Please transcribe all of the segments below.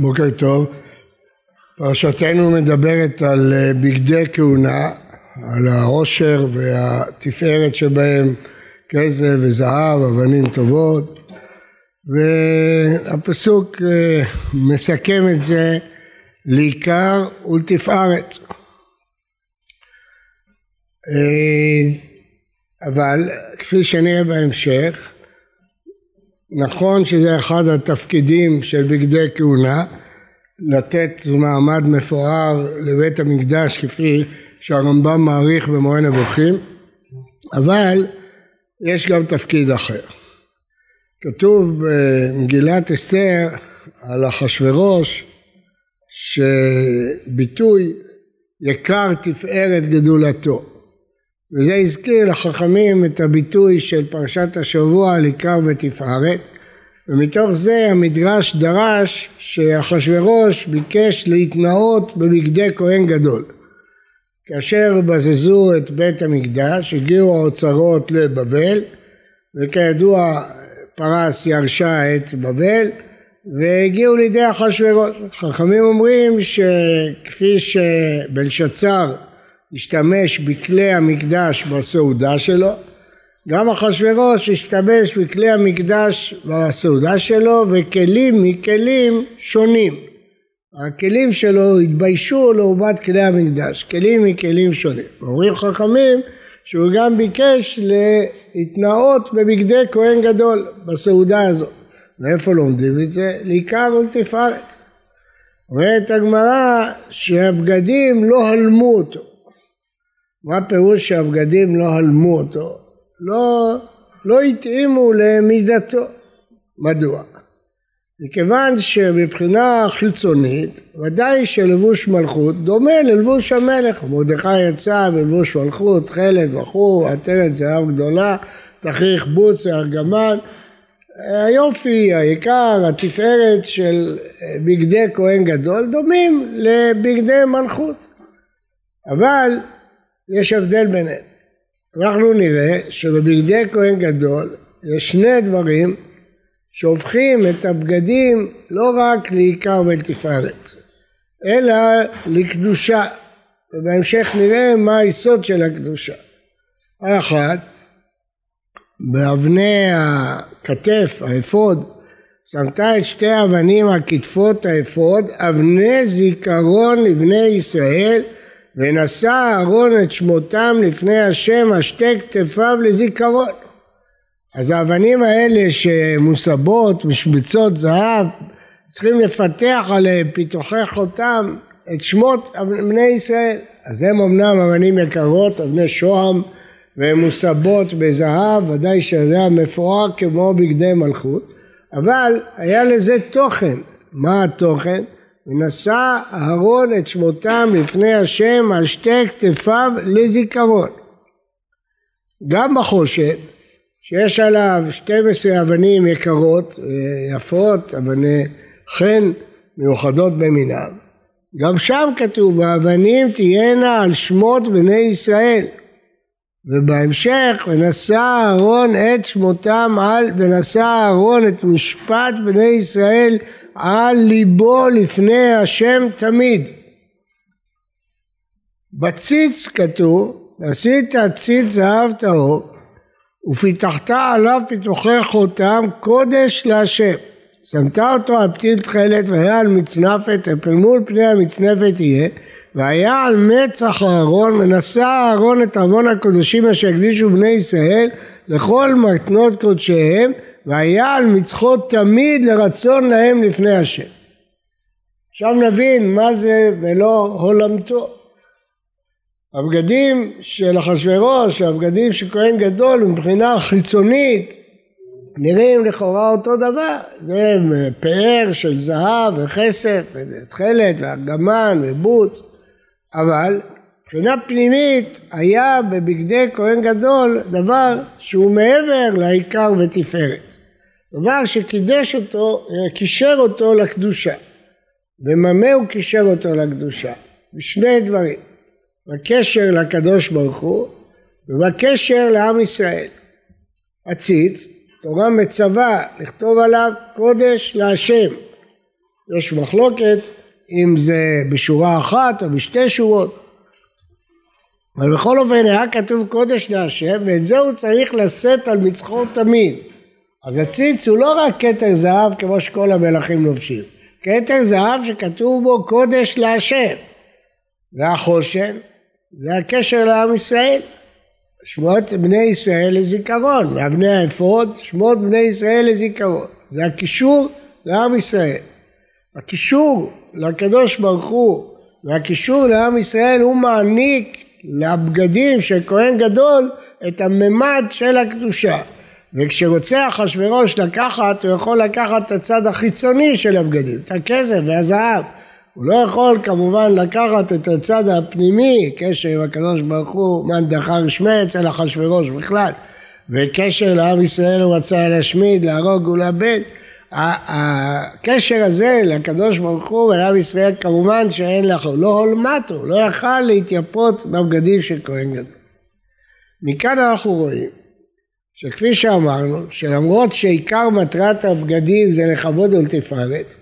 בוקר טוב. פרשתנו מדברת על אה, בגדי כהונה, על העושר והתפארת שבהם כסף וזהב, אבנים טובות, והפסוק אה, מסכם את זה לעיקר ולתפארת. אה, אבל כפי שנראה בהמשך, נכון שזה אחד התפקידים של בגדי כהונה, לתת מעמד מפואר לבית המקדש כפי שהרמב"ם מעריך במורה נבוכים, אבל יש גם תפקיד אחר. כתוב במגילת אסתר על אחשורוש שביטוי יקר תפארת גדולתו וזה הזכיר לחכמים את הביטוי של פרשת השבוע עיקר ותפארת ומתוך זה המדרש דרש שאחשורוש ביקש להתנאות בבגדי כהן גדול. כאשר בזזו את בית המקדש הגיעו האוצרות לבבל וכידוע פרס ירשה את בבל והגיעו לידי אחשורוש. חכמים אומרים שכפי שבלשצר השתמש בכלי המקדש בסעודה שלו, גם אחשורוש השתמש בכלי המקדש בסעודה שלו וכלים מכלים שונים. הכלים שלו התביישו לעומת כלי המקדש, כלים מכלים שונים. אומרים חכמים שהוא גם ביקש להתנאות בבגדי כהן גדול בסעודה הזאת. מאיפה לומדים את זה? לעיקר ולתפארת. אומרת הגמרא שהבגדים לא הלמו אותו. מה פירוש שהבגדים לא הלמו אותו? לא, לא התאימו למידתו. מדוע? מכיוון שמבחינה חיצונית ודאי שלבוש מלכות דומה ללבוש המלך. מרדכי יצא בלבוש מלכות, תכלת וכו', עטרת זהב גדולה, תכריך בוץ וארגמן. היופי, העיקר, התפארת של בגדי כהן גדול דומים לבגדי מלכות. אבל יש הבדל ביניהם. אנחנו נראה שבבגדי כהן גדול יש שני דברים שהופכים את הבגדים לא רק לעיקר ולתפארת, אלא לקדושה, ובהמשך נראה מה היסוד של הקדושה. האחד, באבני הכתף, האפוד, שמת את שתי האבנים על כתפות האפוד, אבני זיכרון לבני ישראל ונשא אהרון את שמותם לפני השם על שתי כתפיו לזיכרון. אז האבנים האלה שמוסבות, משבצות זהב, צריכים לפתח עליהם פיתוחי חותם את שמות בני ישראל. אז הם אמנם אבנים יקרות, אבני שוהם, והן מוסבות בזהב, ודאי שזה המפואר כמו בגדי מלכות, אבל היה לזה תוכן. מה התוכן? ונשא אהרון את שמותם לפני השם על שתי כתפיו לזיכרון. גם בחושן, שיש עליו 12 אבנים יקרות, אה, יפות, אבני חן מיוחדות במינם, גם שם כתוב, האבנים תהיינה על שמות בני ישראל. ובהמשך, ונשא אהרון את שמותם על, ונשא אהרון את משפט בני ישראל על ליבו לפני השם תמיד. בציץ כתוב, עשית ציץ זהב טהור ופיתחת עליו פיתוחי חותם קודש להשם. שמת אותו על פתיל תכלת והיה על מצנפת ופלמול פני המצנפת יהיה והיה על מצח אהרון ונשא אהרון את ארמון הקודשים אשר הקדישו בני ישראל לכל מתנות קודשיהם והיה על מצחות תמיד לרצון להם לפני השם. עכשיו נבין מה זה ולא הולמתו. הבגדים של אחשוורוש, הבגדים של כהן גדול מבחינה חיצונית נראים לכאורה אותו דבר, זה פאר של זהב וכסף ותכלת וארגמן ובוץ, אבל מבחינה פנימית היה בבגדי כהן גדול דבר שהוא מעבר לעיקר ותפארת. דבר שקידש אותו, קישר אותו לקדושה. וממה הוא קישר אותו לקדושה? בשני דברים. בקשר לקדוש ברוך הוא ובקשר לעם ישראל. הציץ, תורה מצווה לכתוב עליו קודש להשם. יש מחלוקת אם זה בשורה אחת או בשתי שורות. אבל בכל אופן היה כתוב קודש להשם ואת זה הוא צריך לשאת על מצחו תמיד. אז הציץ הוא לא רק כתר זהב כמו שכל המלכים לובשים, כתר זהב שכתוב בו קודש להשם. והחושן זה הקשר לעם ישראל. שמות בני ישראל לזיכרון, ואבני האפוד, שמות בני ישראל לזיכרון. זה הקישור לעם ישראל. הקישור לקדוש ברוך הוא והקישור לעם ישראל הוא מעניק לבגדים של כהן גדול את הממד של הקדושה. וכשרוצה אחשורוש לקחת, הוא יכול לקחת את הצד החיצוני של הבגדים, את הכסף והזהב. הוא לא יכול כמובן לקחת את הצד הפנימי, קשר עם הקדוש ברוך הוא, מאן דחר שמץ, אלא אחשורוש בכלל. וקשר לעם ישראל הוא רצה להשמיד, להרוג ולאבד. הקשר הזה לקדוש ברוך הוא ולעם ישראל כמובן שאין לך, לא הולמטו, לא יכל להתייפות בבגדים של כהן גדול. מכאן אנחנו רואים שכפי שאמרנו, שלמרות שעיקר מטרת הבגדים זה לכבוד ולתפארת,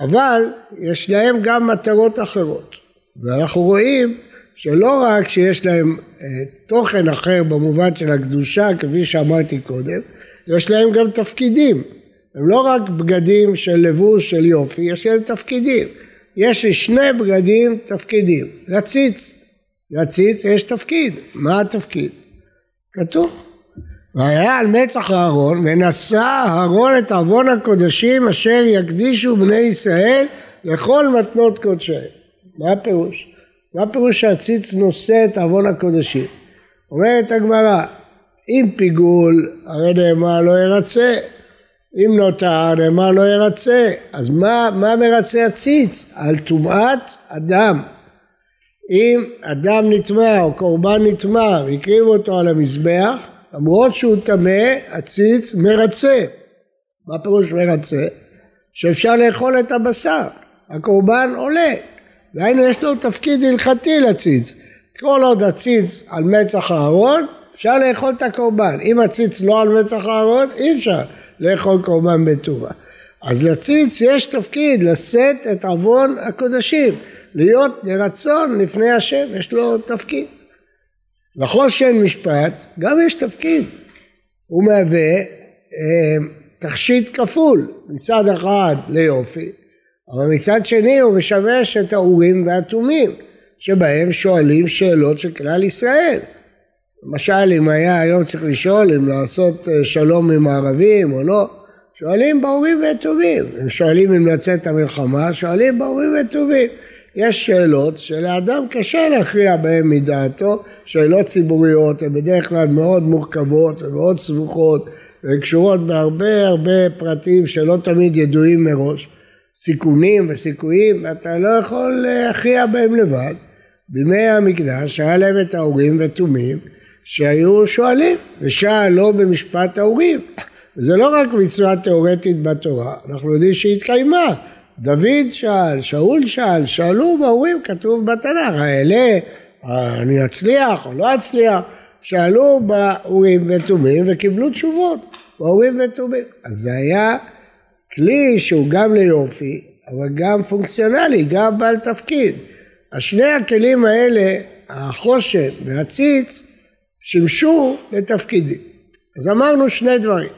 אבל יש להם גם מטרות אחרות. ואנחנו רואים שלא רק שיש להם אה, תוכן אחר במובן של הקדושה, כפי שאמרתי קודם, יש להם גם תפקידים. הם לא רק בגדים של לבוש של יופי, יש להם תפקידים. יש לי שני בגדים תפקידים. לציץ, לציץ יש תפקיד. מה התפקיד? כתוב. והיה על מצח אהרון ונשא אהרון את עוון הקודשים אשר יקדישו בני ישראל לכל מתנות קודשיהם. מה הפירוש? מה הפירוש שהציץ נושא את עוון הקודשים? אומרת הגמרא, אם פיגול הרי נאמר לא ירצה, אם נותר נאמר לא ירצה, אז מה, מה מרצה הציץ? על טומאת אדם. אם אדם נטמע או קורבן נטמע והקריבו אותו על המזבח, למרות שהוא טמא, הציץ מרצה. מה פירוש מרצה? שאפשר לאכול את הבשר, הקורבן עולה. דהיינו יש לו תפקיד הלכתי לציץ. כל עוד הציץ על מצח הארון, אפשר לאכול את הקורבן. אם הציץ לא על מצח הארון, אי אפשר לאכול קורבן בטובה. אז לציץ יש תפקיד לשאת את עוון הקודשים, להיות לרצון לפני השם, יש לו תפקיד. נכון שאין משפט, גם יש תפקיד. הוא מהווה אה, תכשיט כפול, מצד אחד ליופי, אבל מצד שני הוא משמש את האורים והתומים, שבהם שואלים שאלות של כלל ישראל. למשל, אם היה היום צריך לשאול אם לעשות אה, שלום עם הערבים או לא, שואלים באורים והתומים. הם שואלים אם לצאת המלחמה, שואלים באורים והתומים. יש שאלות שלאדם קשה להכריע בהן מדעתו, שאלות ציבוריות הן בדרך כלל מאוד מורכבות ומאוד סבוכות וקשורות בהרבה הרבה פרטים שלא תמיד ידועים מראש, סיכונים וסיכויים, ואתה לא יכול להכריע בהם לבד. בימי המקדש היה להם את ההורים ותומים שהיו שואלים, ושאל לא במשפט ההורים. זה לא רק מצווה תיאורטית בתורה, אנחנו יודעים שהיא התקיימה. דוד שאל, שאול שאל, שאלו בהורים, כתוב בתנ"ך, האלה, אני אצליח או לא אצליח, שאלו באורים ותומים וקיבלו תשובות, באורים ותומים. אז זה היה כלי שהוא גם ליופי, אבל גם פונקציונלי, גם בעל תפקיד. השני הכלים האלה, החושן והציץ, שימשו לתפקידים. אז אמרנו שני דברים.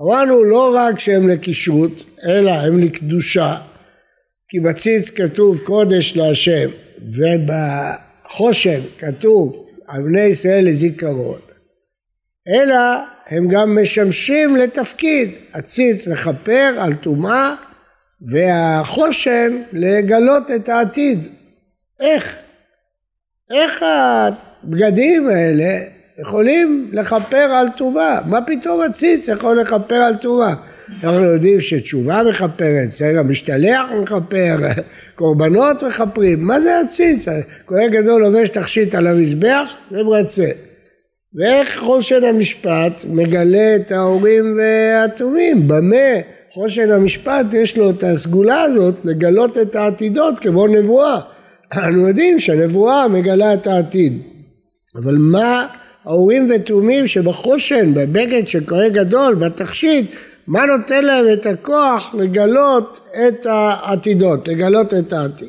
אמרנו לא רק שהם לקישוט, אלא הם לקדושה, כי בציץ כתוב קודש להשם, ובחושן כתוב על בני ישראל לזיכרון, אלא הם גם משמשים לתפקיד, הציץ לכפר על טומאה והחושן לגלות את העתיד. איך? איך הבגדים האלה יכולים לכפר על טומאה. מה פתאום הציץ יכול לכפר על טומאה? אנחנו יודעים שתשובה מכפרת, סלע משתלח מכפר, קורבנות מכפרים, מה זה הציץ? כהן גדול לובש תכשיט על המזבח, זה מרצה. ואיך חושן המשפט מגלה את ההורים והתומים? במה חושן המשפט יש לו את הסגולה הזאת לגלות את העתידות כמו נבואה. אנחנו יודעים שהנבואה מגלה את העתיד. אבל מה האורים ותומים שבחושן, בבגד של כהן גדול, בתכשיט, מה נותן להם את הכוח לגלות את העתידות, לגלות את העתיד.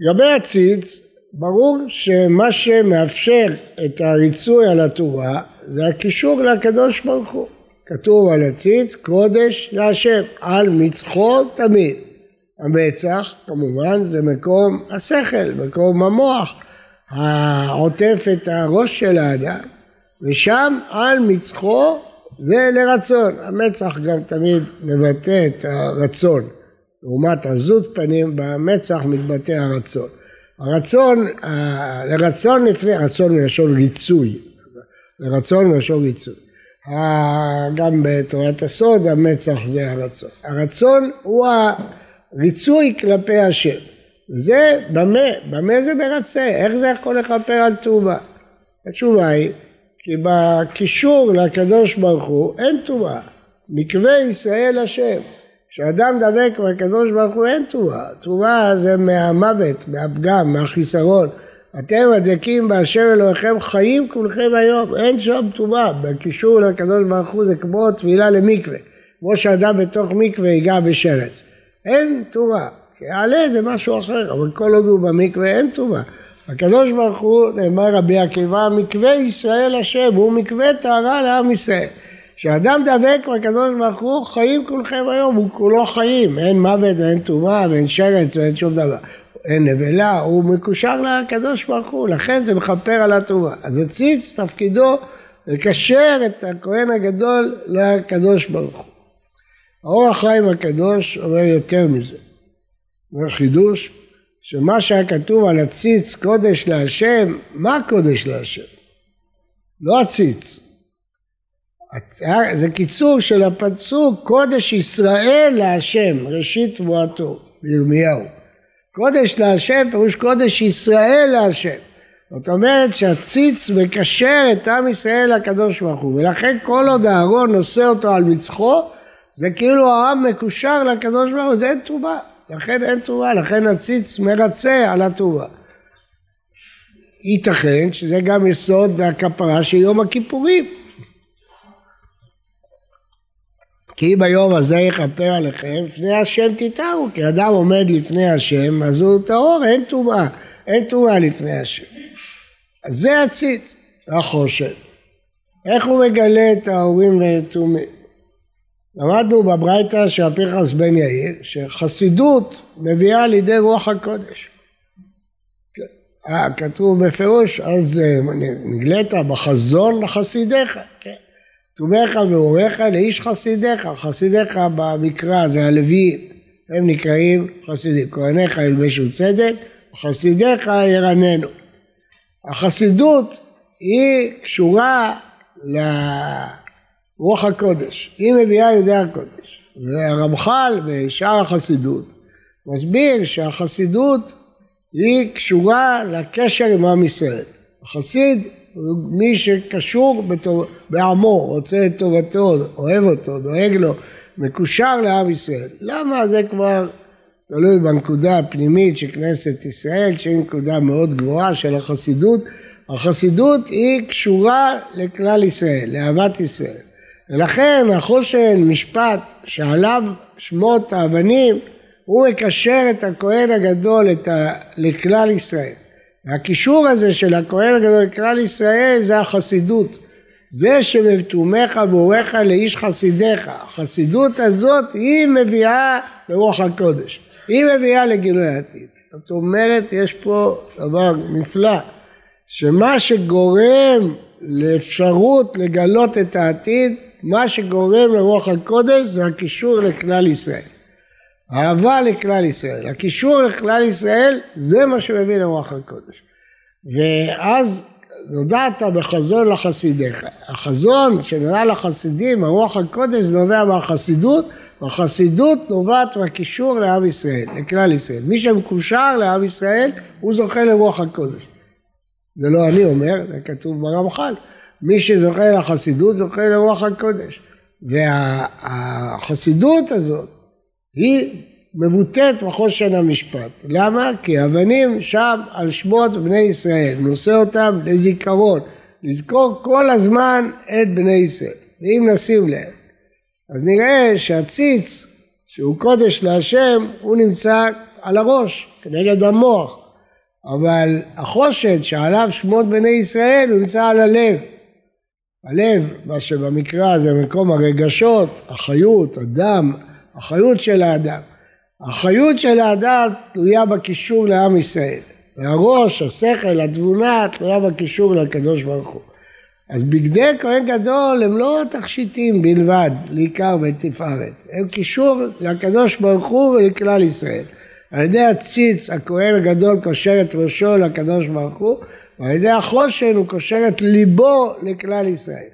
לגבי הציץ, ברור שמה שמאפשר את הריצוי על התורה זה הקישור לקדוש ברוך הוא. כתוב על הציץ קודש להשם, על מצחו תמיד. המצח כמובן זה מקום השכל, מקום המוח, העוטף את הראש של האדם, ושם על מצחו זה לרצון. המצח גם תמיד מבטא את הרצון. לעומת עזות פנים, במצח מתבטא הרצון. הרצון, לרצון לפני, רצון מלשון ריצוי, לרצון מלשון ריצוי. גם בתורת הסוד המצח זה הרצון. הרצון הוא הריצוי כלפי השם. זה במה, במה זה מרצה, איך זה יכול לכפר על טובה? התשובה היא כי בקישור לקדוש ברוך הוא אין טובה, מקווה ישראל השם. כשאדם דבק בקדוש ברוך הוא אין טובה, טובה זה מהמוות, מהפגם, מהחיסרון. אתם הדבקים באשר אלוהיכם חיים כולכם היום, אין שם טובה. בקישור לקדוש ברוך הוא זה כמו טבילה למקווה, כמו שאדם בתוך מקווה ייגע בשרץ. אין טובה, שיעלה זה משהו אחר, אבל כל עוד הוא במקווה אין טובה. הקדוש ברוך הוא, נאמר רבי עקיבא, מקווה ישראל השם, הוא מקווה טהרה לעם ישראל. כשאדם דבק בקדוש ברוך הוא, חיים כולכם היום, הוא כולו חיים, אין מוות ואין טומאה ואין שרץ ואין שום דבר. אין נבלה, הוא מקושר לקדוש ברוך הוא, לכן זה מכפר על הטומאה. אז הציץ תפקידו לקשר את הכהן הגדול לקדוש ברוך הוא. האור החיים הקדוש אומר יותר מזה. אומר חידוש, שמה שהיה כתוב על הציץ קודש להשם, מה קודש להשם? לא הציץ, זה קיצור של הפסוק קודש ישראל להשם, ראשית תבואתו, בירמיהו. קודש להשם פירוש קודש ישראל להשם. זאת אומרת שהציץ מקשר את עם ישראל לקדוש ברוך הוא, ולכן כל עוד אהרון נושא אותו על מצחו, זה כאילו העם מקושר לקדוש ברוך הוא, זה אין תרומה, לכן אין תרומה, לכן הציץ מרצה על התרומה. ייתכן שזה גם יסוד הכפרה של יום הכיפורים. כי ביום הזה יכפר עליכם, לפני השם תתארו, כי אדם עומד לפני השם, אז הוא טהור, אין טומאה, אין טומאה לפני השם. אז זה הציץ, החושן. איך הוא מגלה את ההורים והתומים? למדנו בברייתא של פרחס בן יאיר, שחסידות מביאה לידי רוח הקודש. אה, כתוב בפירוש, אז אה, נגלית בחזון לחסידיך. כן. תומך ואוריך לאיש חסידיך, חסידיך במקרא זה הלוויים, הם נקראים חסידים, כהניך ילבשו צדק, חסידיך ירננו. החסידות היא קשורה לרוח הקודש, היא מביאה על ידי הקודש. והרמח"ל בשאר החסידות מסביר שהחסידות היא קשורה לקשר עם עם ישראל. החסיד מי שקשור בעמו, רוצה את טובתו, אוהב אותו, דואג לו, מקושר לעם ישראל. למה זה כבר תלוי בנקודה הפנימית של כנסת ישראל, שהיא נקודה מאוד גבוהה של החסידות. החסידות היא קשורה לכלל ישראל, לאהבת ישראל. ולכן החושן משפט שעליו שמות האבנים, הוא מקשר את הכהן הגדול ה... לכלל ישראל. והקישור הזה של הכהן הגדול לכלל ישראל זה החסידות. זה שמתומך ואוריך לאיש חסידיך. החסידות הזאת היא מביאה לרוח הקודש. היא מביאה לגילוי העתיד. זאת אומרת, יש פה דבר נפלא, שמה שגורם לאפשרות לגלות את העתיד, מה שגורם לרוח הקודש זה הקישור לכלל ישראל. אהבה לכלל ישראל. הקישור לכלל ישראל זה מה שמביא לרוח הקודש. ואז נודעת בחזון לחסידיך. החזון שנודע לחסידים, הרוח הקודש נובע מהחסידות, והחסידות נובעת מהקישור לעם ישראל, לכלל ישראל. מי שמקושר לעם ישראל, הוא זוכה לרוח הקודש. זה לא אני אומר, זה כתוב ברמח"ל. מי שזוכה לחסידות, זוכה לרוח הקודש. והחסידות הזאת היא מבוטאת בחושן המשפט. למה? כי אבנים שם על שמות בני ישראל, נושא אותם לזיכרון, לזכור כל הזמן את בני ישראל. ואם נשים לב, אז נראה שהציץ, שהוא קודש להשם, הוא נמצא על הראש, כנגד המוח. אבל החושד שעליו שמות בני ישראל, הוא נמצא על הלב. הלב, מה שבמקרא זה מקום הרגשות, החיות, הדם, החיות של האדם. החיות של האדם תלויה בקישור לעם ישראל. והראש, השכל, התבונה, תלויה בקישור לקדוש ברוך הוא. אז בגדי כהן גדול הם לא תכשיטים בלבד לעיקר ותפארת, הם קישור לקדוש ברוך הוא ולכלל ישראל. על ידי הציץ הכהן הגדול קושר את ראשו לקדוש ברוך הוא, ועל ידי החושן הוא קושר את ליבו לכלל ישראל.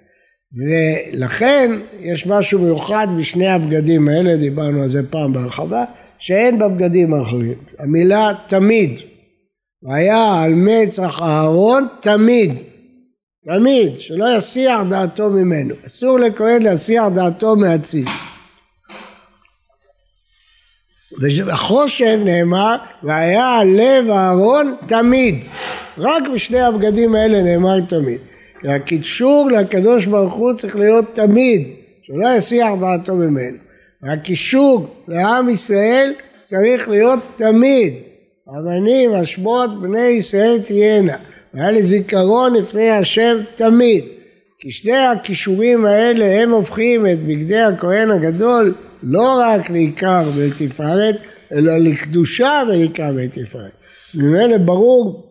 ולכן יש משהו מיוחד בשני הבגדים האלה, דיברנו על זה פעם בהרחבה, שאין בבגדים האחרים. המילה תמיד, והיה על מצח אהרון תמיד, תמיד, שלא יסיח דעתו ממנו. אסור לכהן להסיח דעתו מהציץ. ובחושן נאמר, והיה לב אהרון תמיד. רק בשני הבגדים האלה נאמר תמיד. והקישור לקדוש ברוך הוא צריך להיות תמיד, שלא יסיח דעתו ממנו. והקישור לעם ישראל צריך להיות תמיד. אבנים אשמות בני ישראל תהיינה. והיה לזיכרון לפני השם תמיד. כי שני הכישורים האלה הם הופכים את בגדי הכהן הגדול לא רק לעיקר ולתפארת, אלא לקדושה ולעיקר ולתפארת. ממילא ברור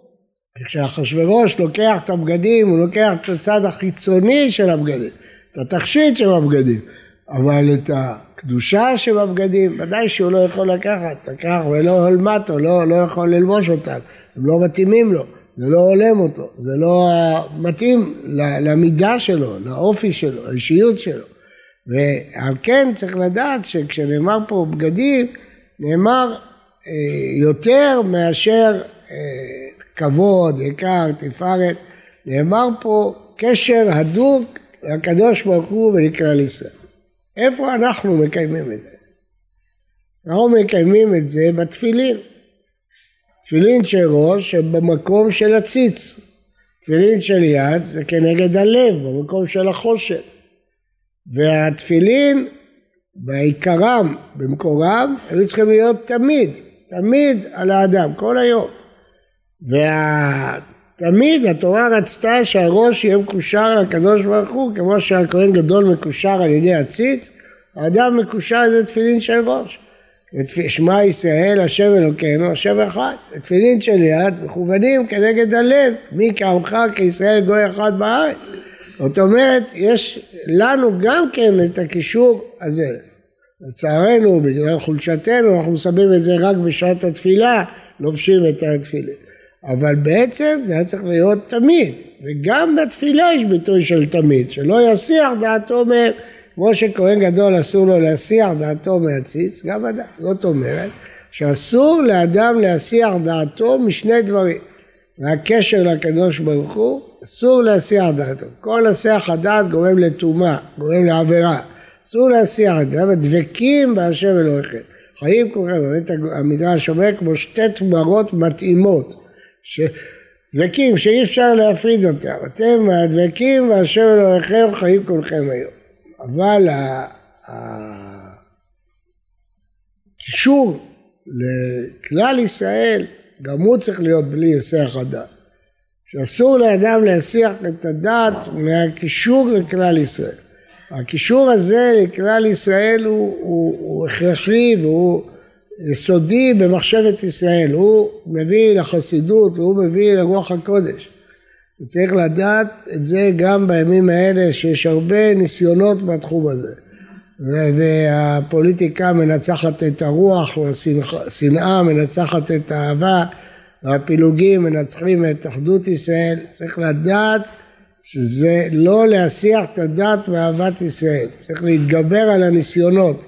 כשאחשוורוש לוקח את הבגדים, הוא לוקח את הצד החיצוני של הבגדים, את התכשיט של הבגדים, אבל את הקדושה של הבגדים, ודאי שהוא לא יכול לקחת, לקח ולא הולמטו, לא, לא יכול ללבוש אותם, הם לא מתאימים לו, זה לא הולם אותו, זה לא מתאים למידה שלו, לאופי שלו, לאישיות שלו. ועל כן צריך לדעת שכשנאמר פה בגדים, נאמר אה, יותר מאשר אה, כבוד, עיקר, תפארת, נאמר פה קשר הדוק לקדוש ברוך הוא ולכלל ישראל. איפה אנחנו מקיימים את זה? אנחנו מקיימים את זה בתפילין. תפילין של ראש הם במקום של הציץ. תפילין של יד זה כנגד הלב, במקום של החושן. והתפילין בעיקרם, במקורם, היו צריכים להיות תמיד, תמיד על האדם, כל היום. ותמיד התורה רצתה שהראש יהיה מקושר לקדוש ברוך הוא, כמו שהכהן גדול מקושר על ידי הציץ, האדם מקושר על ידי תפילין של ראש. שמע ישראל, השם אלוקינו, השם אחד. תפילין של יד מכוונים כנגד הלב, מי כעמך כישראל גוי אחד בארץ. זאת אומרת, יש לנו גם כן את הקישור הזה. לצערנו, בגלל חולשתנו, אנחנו מסבים את זה רק בשעת התפילה, לובשים את התפילין. אבל בעצם זה היה צריך להיות תמיד, וגם בתפילה יש ביטוי של תמיד, שלא יסיח דעתו מהם, כמו שכהן גדול אסור לו להסיח דעתו מהציץ, גם אדם. זאת אומרת שאסור לאדם להסיח דעתו משני דברים. והקשר לקדוש ברוך הוא, אסור להסיח דעתו. כל הסיח הדעת גורם לטומאה, גורם לעבירה. אסור להסיח את זה, דבקים בהשם אלוהיכם. חיים כולכם, באמת המדרש אומר כמו שתי תמרות מתאימות. דבקים שאי אפשר להפריד אותם. אתם הדבקים והשם אלוהיכם חיים כולכם היום. אבל הקישור לכלל ישראל, גם הוא צריך להיות בלי היסח הדעת. שאסור לאדם להסיח את הדעת מהקישור לכלל ישראל. הקישור הזה לכלל ישראל הוא, הוא, הוא הכרחי והוא יסודי במחשבת ישראל, הוא מביא לחסידות והוא מביא לרוח הקודש. וצריך לדעת את זה גם בימים האלה שיש הרבה ניסיונות בתחום הזה. והפוליטיקה מנצחת את הרוח והשנאה מנצחת את האהבה והפילוגים מנצחים את אחדות ישראל. צריך לדעת שזה לא להסיח את הדת מאהבת ישראל, צריך להתגבר על הניסיונות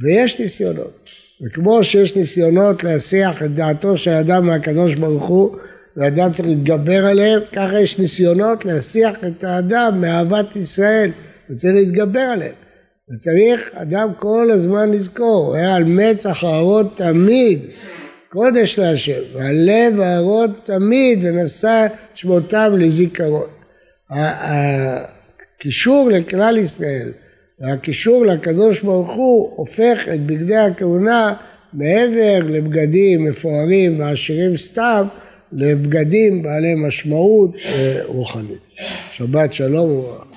ויש ניסיונות. וכמו שיש ניסיונות להסיח את דעתו של אדם מהקדוש ברוך הוא, ואדם צריך להתגבר עליהם, ככה יש ניסיונות להסיח את האדם מאהבת ישראל, וצריך להתגבר עליהם. וצריך אדם כל הזמן לזכור, הוא היה על מצח אהרון תמיד, קודש להשם, והלב אהרון תמיד, ונשא שמותיו לזיכרון. הקישור לכלל ישראל והקישור לקדוש ברוך הוא הופך את בגדי הכהונה מעבר לבגדים מפוארים ועשירים סתם, לבגדים בעלי משמעות אה, רוחנית. שבת שלום וברכה.